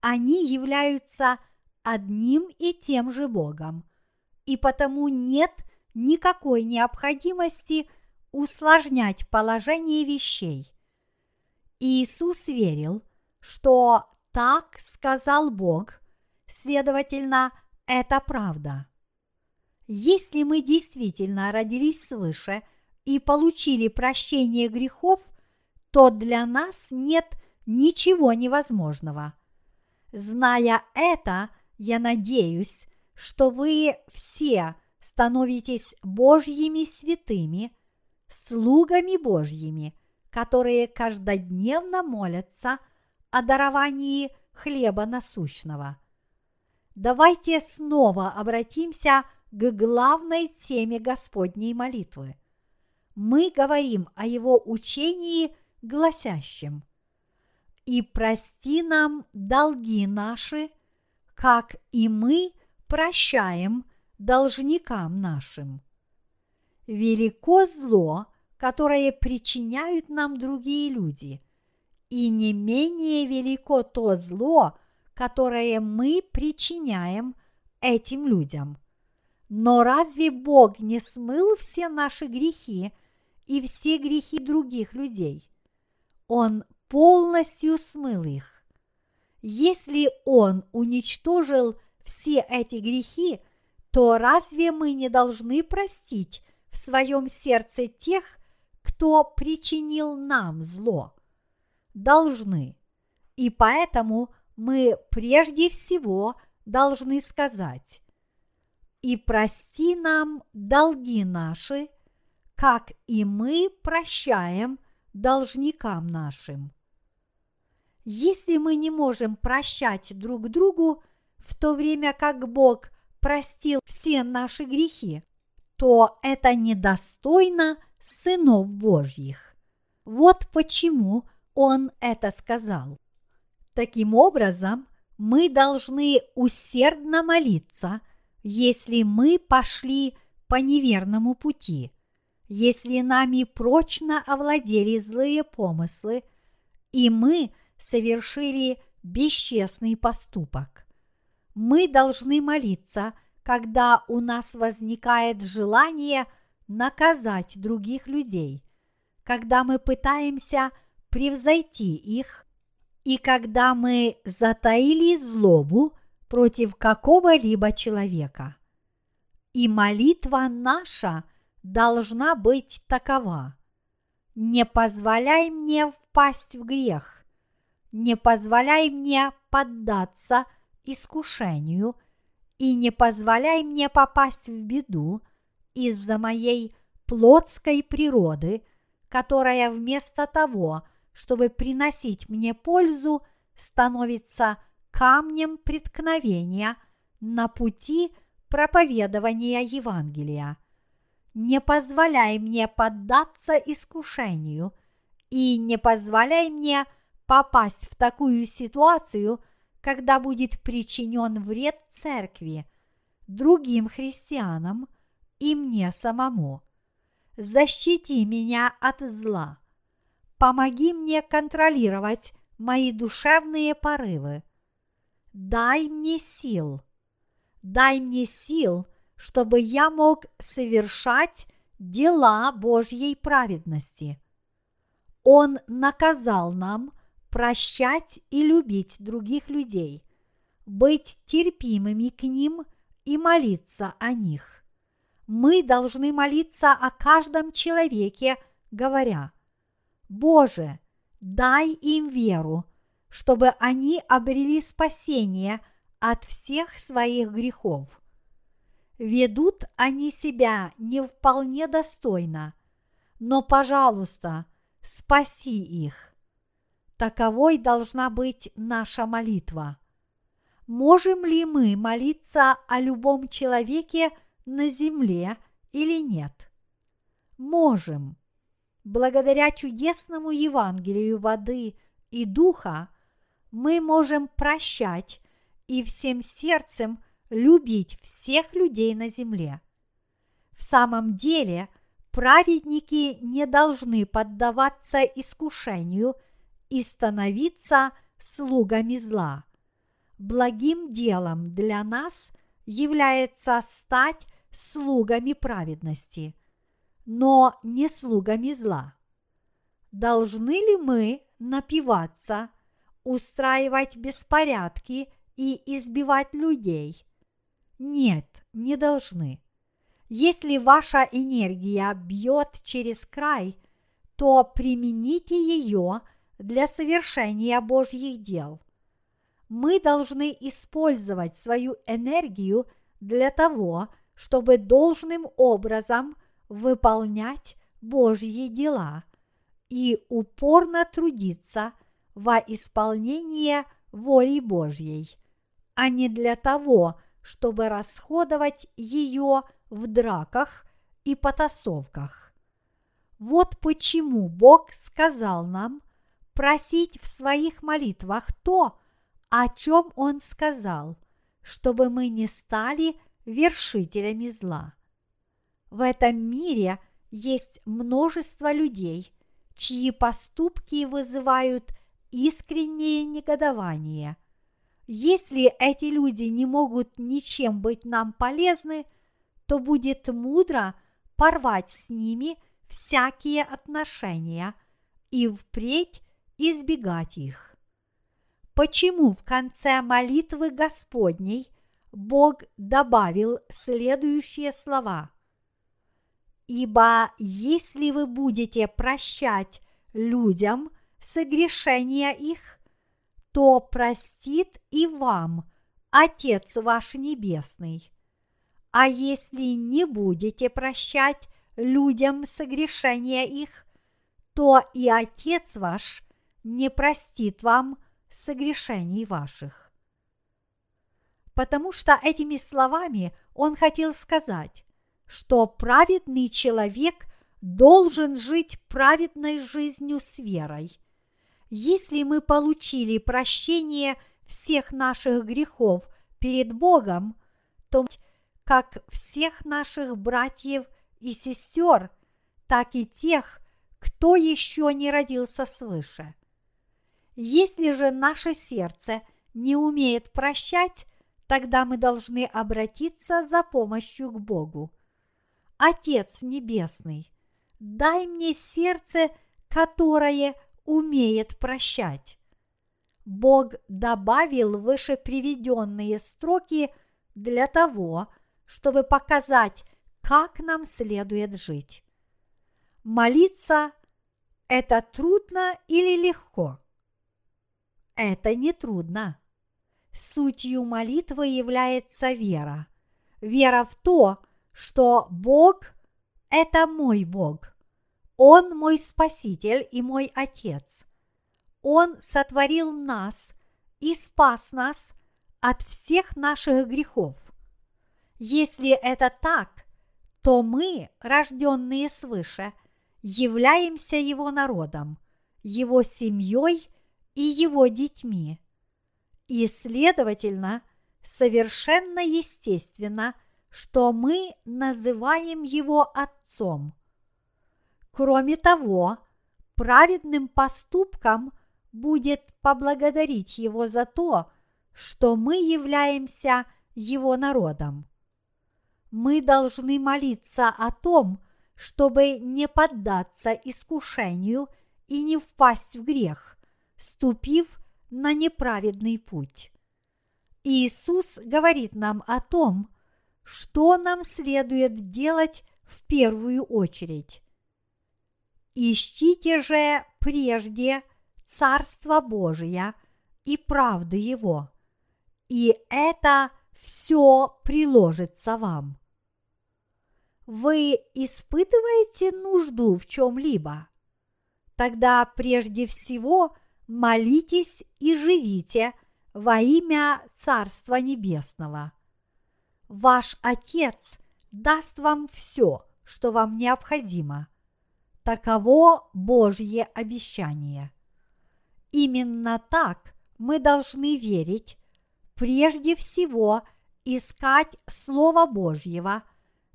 они являются одним и тем же Богом, и потому нет никакой необходимости усложнять положение вещей. Иисус верил, что так сказал Бог, следовательно, это правда. Если мы действительно родились свыше и получили прощение грехов, то для нас нет ничего невозможного. Зная это, я надеюсь, что вы все становитесь Божьими святыми, слугами Божьими, которые каждодневно молятся о даровании хлеба насущного. Давайте снова обратимся к главной теме Господней молитвы. Мы говорим о его учении, гласящем «И прости нам долги наши, как и мы прощаем должникам нашим. Велико зло, которое причиняют нам другие люди, и не менее велико то зло, которое мы причиняем этим людям. Но разве Бог не смыл все наши грехи и все грехи других людей? Он полностью смыл их. Если Он уничтожил все эти грехи, то разве мы не должны простить в своем сердце тех, кто причинил нам зло? Должны. И поэтому мы прежде всего должны сказать, «И прости нам долги наши, как и мы прощаем должникам нашим». Если мы не можем прощать друг другу, в то время как Бог простил все наши грехи, то это недостойно сынов Божьих. Вот почему Он это сказал. Таким образом, мы должны усердно молиться, если мы пошли по неверному пути, если нами прочно овладели злые помыслы, и мы совершили бесчестный поступок мы должны молиться, когда у нас возникает желание наказать других людей, когда мы пытаемся превзойти их, и когда мы затаили злобу против какого-либо человека. И молитва наша должна быть такова. Не позволяй мне впасть в грех, не позволяй мне поддаться – искушению и не позволяй мне попасть в беду из-за моей плотской природы, которая вместо того, чтобы приносить мне пользу, становится камнем преткновения на пути проповедования Евангелия. Не позволяй мне поддаться искушению и не позволяй мне попасть в такую ситуацию – когда будет причинен вред церкви, другим христианам и мне самому. Защити меня от зла. Помоги мне контролировать мои душевные порывы. Дай мне сил. Дай мне сил, чтобы я мог совершать дела Божьей праведности. Он наказал нам прощать и любить других людей, быть терпимыми к ним и молиться о них. Мы должны молиться о каждом человеке, говоря, «Боже, дай им веру, чтобы они обрели спасение от всех своих грехов. Ведут они себя не вполне достойно, но, пожалуйста, спаси их. Таковой должна быть наша молитва. Можем ли мы молиться о любом человеке на земле или нет? Можем. Благодаря чудесному Евангелию воды и духа мы можем прощать и всем сердцем любить всех людей на земле. В самом деле, праведники не должны поддаваться искушению и становиться слугами зла. Благим делом для нас является стать слугами праведности, но не слугами зла. Должны ли мы напиваться, устраивать беспорядки и избивать людей? Нет, не должны. Если ваша энергия бьет через край, то примените ее для совершения Божьих дел. Мы должны использовать свою энергию для того, чтобы должным образом выполнять Божьи дела и упорно трудиться во исполнение воли Божьей, а не для того, чтобы расходовать ее в драках и потасовках. Вот почему Бог сказал нам просить в своих молитвах то, о чем Он сказал, чтобы мы не стали вершителями зла. В этом мире есть множество людей, чьи поступки вызывают искреннее негодование. Если эти люди не могут ничем быть нам полезны, то будет мудро порвать с ними всякие отношения и впредь избегать их. Почему в конце молитвы Господней Бог добавил следующие слова. Ибо если вы будете прощать людям согрешения их, то простит и вам Отец ваш Небесный. А если не будете прощать людям согрешения их, то и Отец ваш не простит вам согрешений ваших потому что этими словами он хотел сказать, что праведный человек должен жить праведной жизнью с верой. Если мы получили прощение всех наших грехов перед Богом, то как всех наших братьев и сестер, так и тех, кто еще не родился свыше. Если же наше сердце не умеет прощать, тогда мы должны обратиться за помощью к Богу. Отец Небесный, дай мне сердце, которое умеет прощать. Бог добавил выше приведенные строки для того, чтобы показать, как нам следует жить. Молиться – это трудно или легко? Это не трудно. Сутью молитвы является вера. Вера в то, что Бог – это мой Бог. Он мой Спаситель и мой Отец. Он сотворил нас и спас нас от всех наших грехов. Если это так, то мы, рожденные свыше, являемся Его народом, Его семьей и Его детьми – и, следовательно, совершенно естественно, что мы называем его Отцом. Кроме того, праведным поступком будет поблагодарить его за то, что мы являемся его народом. Мы должны молиться о том, чтобы не поддаться искушению и не впасть в грех, ступив на неправедный путь. Иисус говорит нам о том, что нам следует делать в первую очередь. Ищите же прежде Царство Божие и правды Его, и это все приложится вам. Вы испытываете нужду в чем-либо? Тогда прежде всего – молитесь и живите во имя Царства Небесного. Ваш Отец даст вам все, что вам необходимо. Таково Божье обещание. Именно так мы должны верить, прежде всего искать Слово Божьего,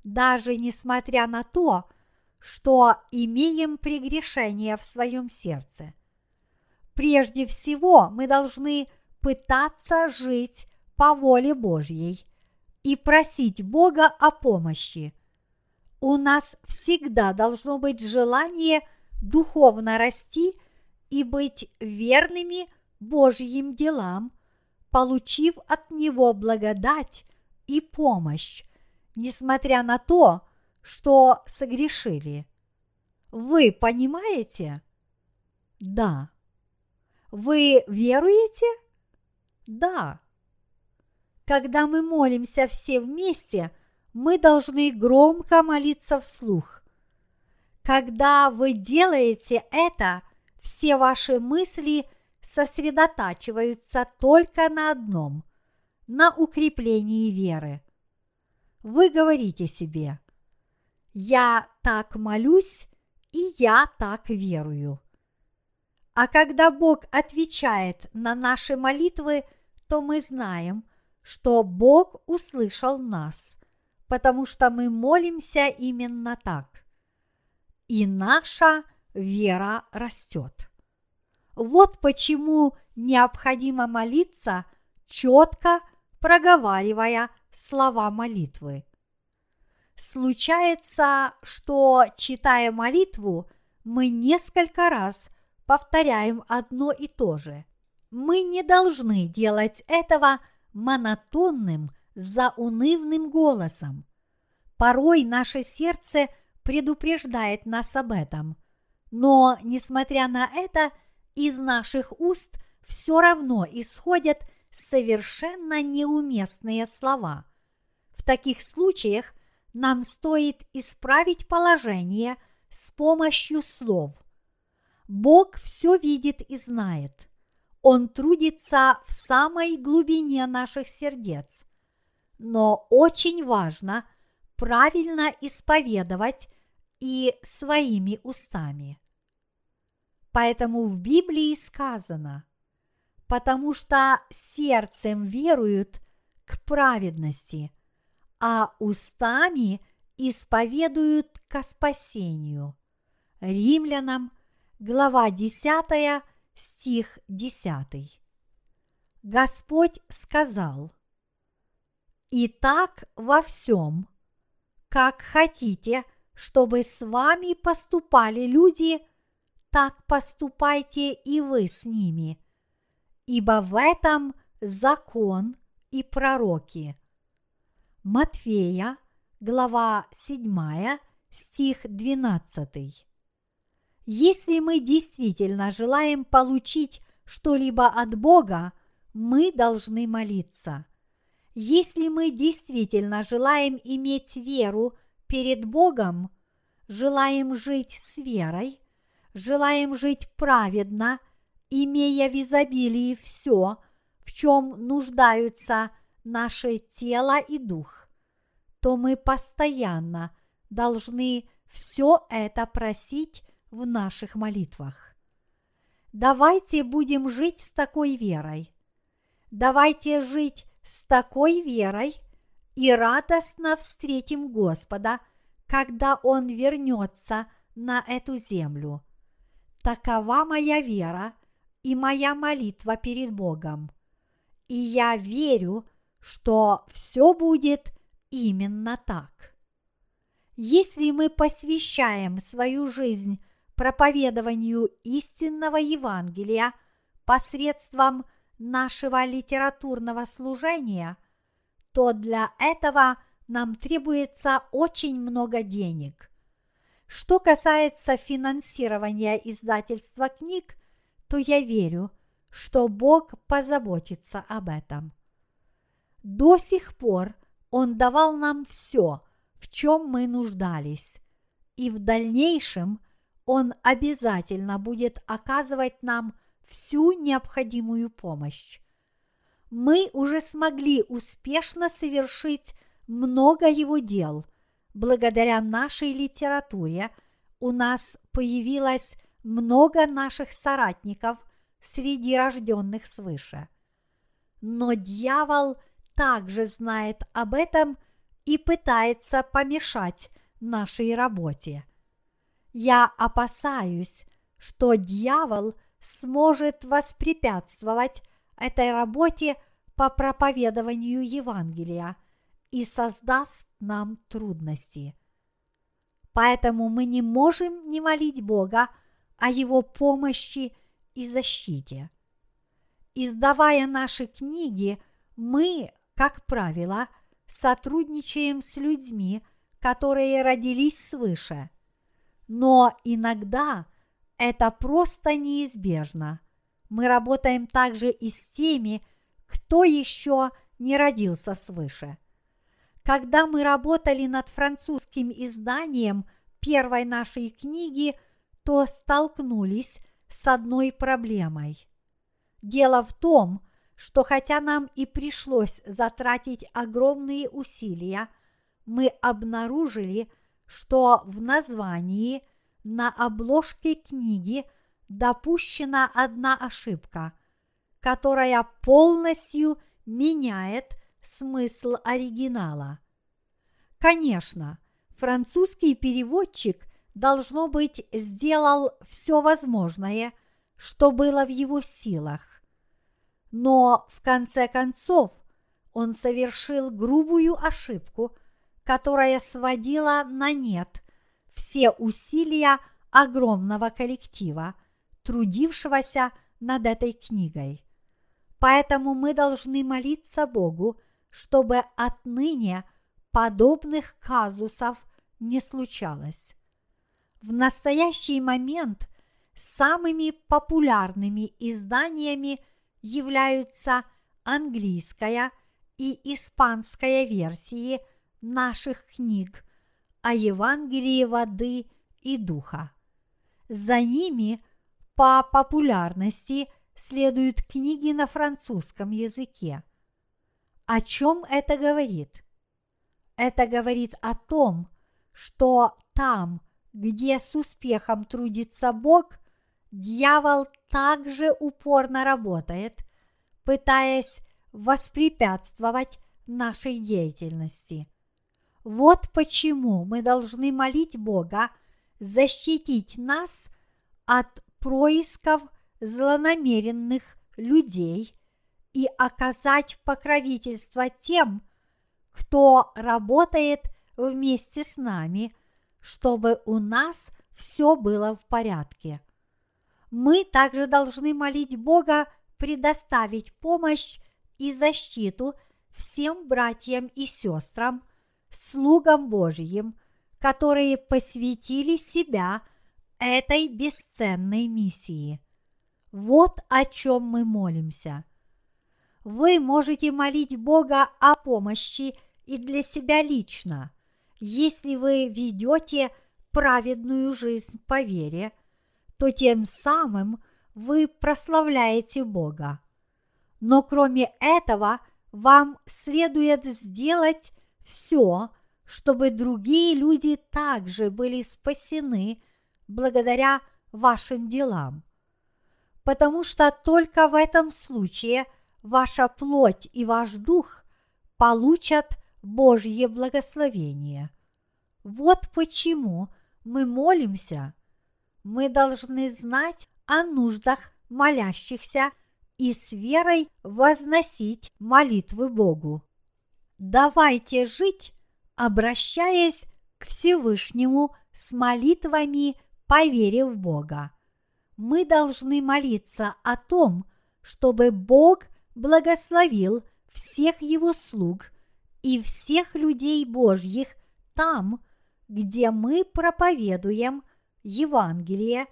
даже несмотря на то, что имеем прегрешение в своем сердце. Прежде всего мы должны пытаться жить по воле Божьей и просить Бога о помощи. У нас всегда должно быть желание духовно расти и быть верными Божьим делам, получив от Него благодать и помощь, несмотря на то, что согрешили. Вы понимаете? Да. Вы веруете? Да. Когда мы молимся все вместе, мы должны громко молиться вслух. Когда вы делаете это, все ваши мысли сосредотачиваются только на одном – на укреплении веры. Вы говорите себе, я так молюсь, и я так верую. А когда Бог отвечает на наши молитвы, то мы знаем, что Бог услышал нас, потому что мы молимся именно так. И наша вера растет. Вот почему необходимо молиться, четко проговаривая слова молитвы. Случается, что, читая молитву, мы несколько раз повторяем одно и то же. Мы не должны делать этого монотонным, заунывным голосом. Порой наше сердце предупреждает нас об этом, но, несмотря на это, из наших уст все равно исходят совершенно неуместные слова. В таких случаях нам стоит исправить положение с помощью слов. Бог все видит и знает. Он трудится в самой глубине наших сердец. Но очень важно правильно исповедовать и своими устами. Поэтому в Библии сказано, потому что сердцем веруют к праведности, а устами исповедуют ко спасению. Римлянам, глава 10, стих 10. Господь сказал, «И так во всем, как хотите, чтобы с вами поступали люди, так поступайте и вы с ними, ибо в этом закон и пророки». Матфея, глава 7, стих 12. Если мы действительно желаем получить что-либо от Бога, мы должны молиться. Если мы действительно желаем иметь веру перед Богом, желаем жить с верой, желаем жить праведно, имея в изобилии все, в чем нуждаются наше тело и дух, то мы постоянно должны все это просить в наших молитвах. Давайте будем жить с такой верой. Давайте жить с такой верой и радостно встретим Господа, когда Он вернется на эту землю. Такова моя вера и моя молитва перед Богом. И я верю, что все будет именно так. Если мы посвящаем свою жизнь проповедованию истинного Евангелия посредством нашего литературного служения, то для этого нам требуется очень много денег. Что касается финансирования издательства книг, то я верю, что Бог позаботится об этом. До сих пор Он давал нам все, в чем мы нуждались, и в дальнейшем – он обязательно будет оказывать нам всю необходимую помощь. Мы уже смогли успешно совершить много его дел. Благодаря нашей литературе у нас появилось много наших соратников среди рожденных свыше. но дьявол также знает об этом и пытается помешать нашей работе. Я опасаюсь, что дьявол сможет воспрепятствовать этой работе по проповедованию Евангелия и создаст нам трудности. Поэтому мы не можем не молить Бога о Его помощи и защите. Издавая наши книги, мы, как правило, сотрудничаем с людьми, которые родились свыше. Но иногда это просто неизбежно. Мы работаем также и с теми, кто еще не родился свыше. Когда мы работали над французским изданием первой нашей книги, то столкнулись с одной проблемой. Дело в том, что хотя нам и пришлось затратить огромные усилия, мы обнаружили, что в названии на обложке книги допущена одна ошибка, которая полностью меняет смысл оригинала. Конечно, французский переводчик, должно быть, сделал все возможное, что было в его силах. Но в конце концов он совершил грубую ошибку, которая сводила на нет все усилия огромного коллектива, трудившегося над этой книгой. Поэтому мы должны молиться Богу, чтобы отныне подобных казусов не случалось. В настоящий момент самыми популярными изданиями являются английская и испанская версии наших книг о Евангелии воды и духа. За ними по популярности следуют книги на французском языке. О чем это говорит? Это говорит о том, что там, где с успехом трудится Бог, дьявол также упорно работает, пытаясь воспрепятствовать нашей деятельности. Вот почему мы должны молить Бога защитить нас от происков злонамеренных людей и оказать покровительство тем, кто работает вместе с нами, чтобы у нас все было в порядке. Мы также должны молить Бога предоставить помощь и защиту всем братьям и сестрам, слугам Божьим, которые посвятили себя этой бесценной миссии. Вот о чем мы молимся – вы можете молить Бога о помощи и для себя лично, если вы ведете праведную жизнь по вере, то тем самым вы прославляете Бога. Но кроме этого, вам следует сделать все, чтобы другие люди также были спасены благодаря вашим делам. Потому что только в этом случае – ваша плоть и ваш дух получат Божье благословение. Вот почему мы молимся. Мы должны знать о нуждах молящихся и с верой возносить молитвы Богу. Давайте жить, обращаясь к Всевышнему с молитвами по вере в Бога. Мы должны молиться о том, чтобы Бог благословил всех его слуг и всех людей Божьих там, где мы проповедуем Евангелие,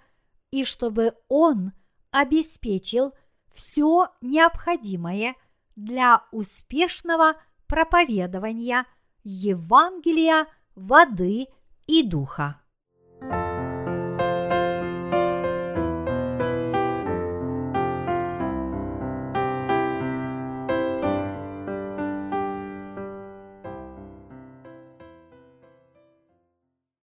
и чтобы Он обеспечил все необходимое для успешного проповедования Евангелия воды и духа.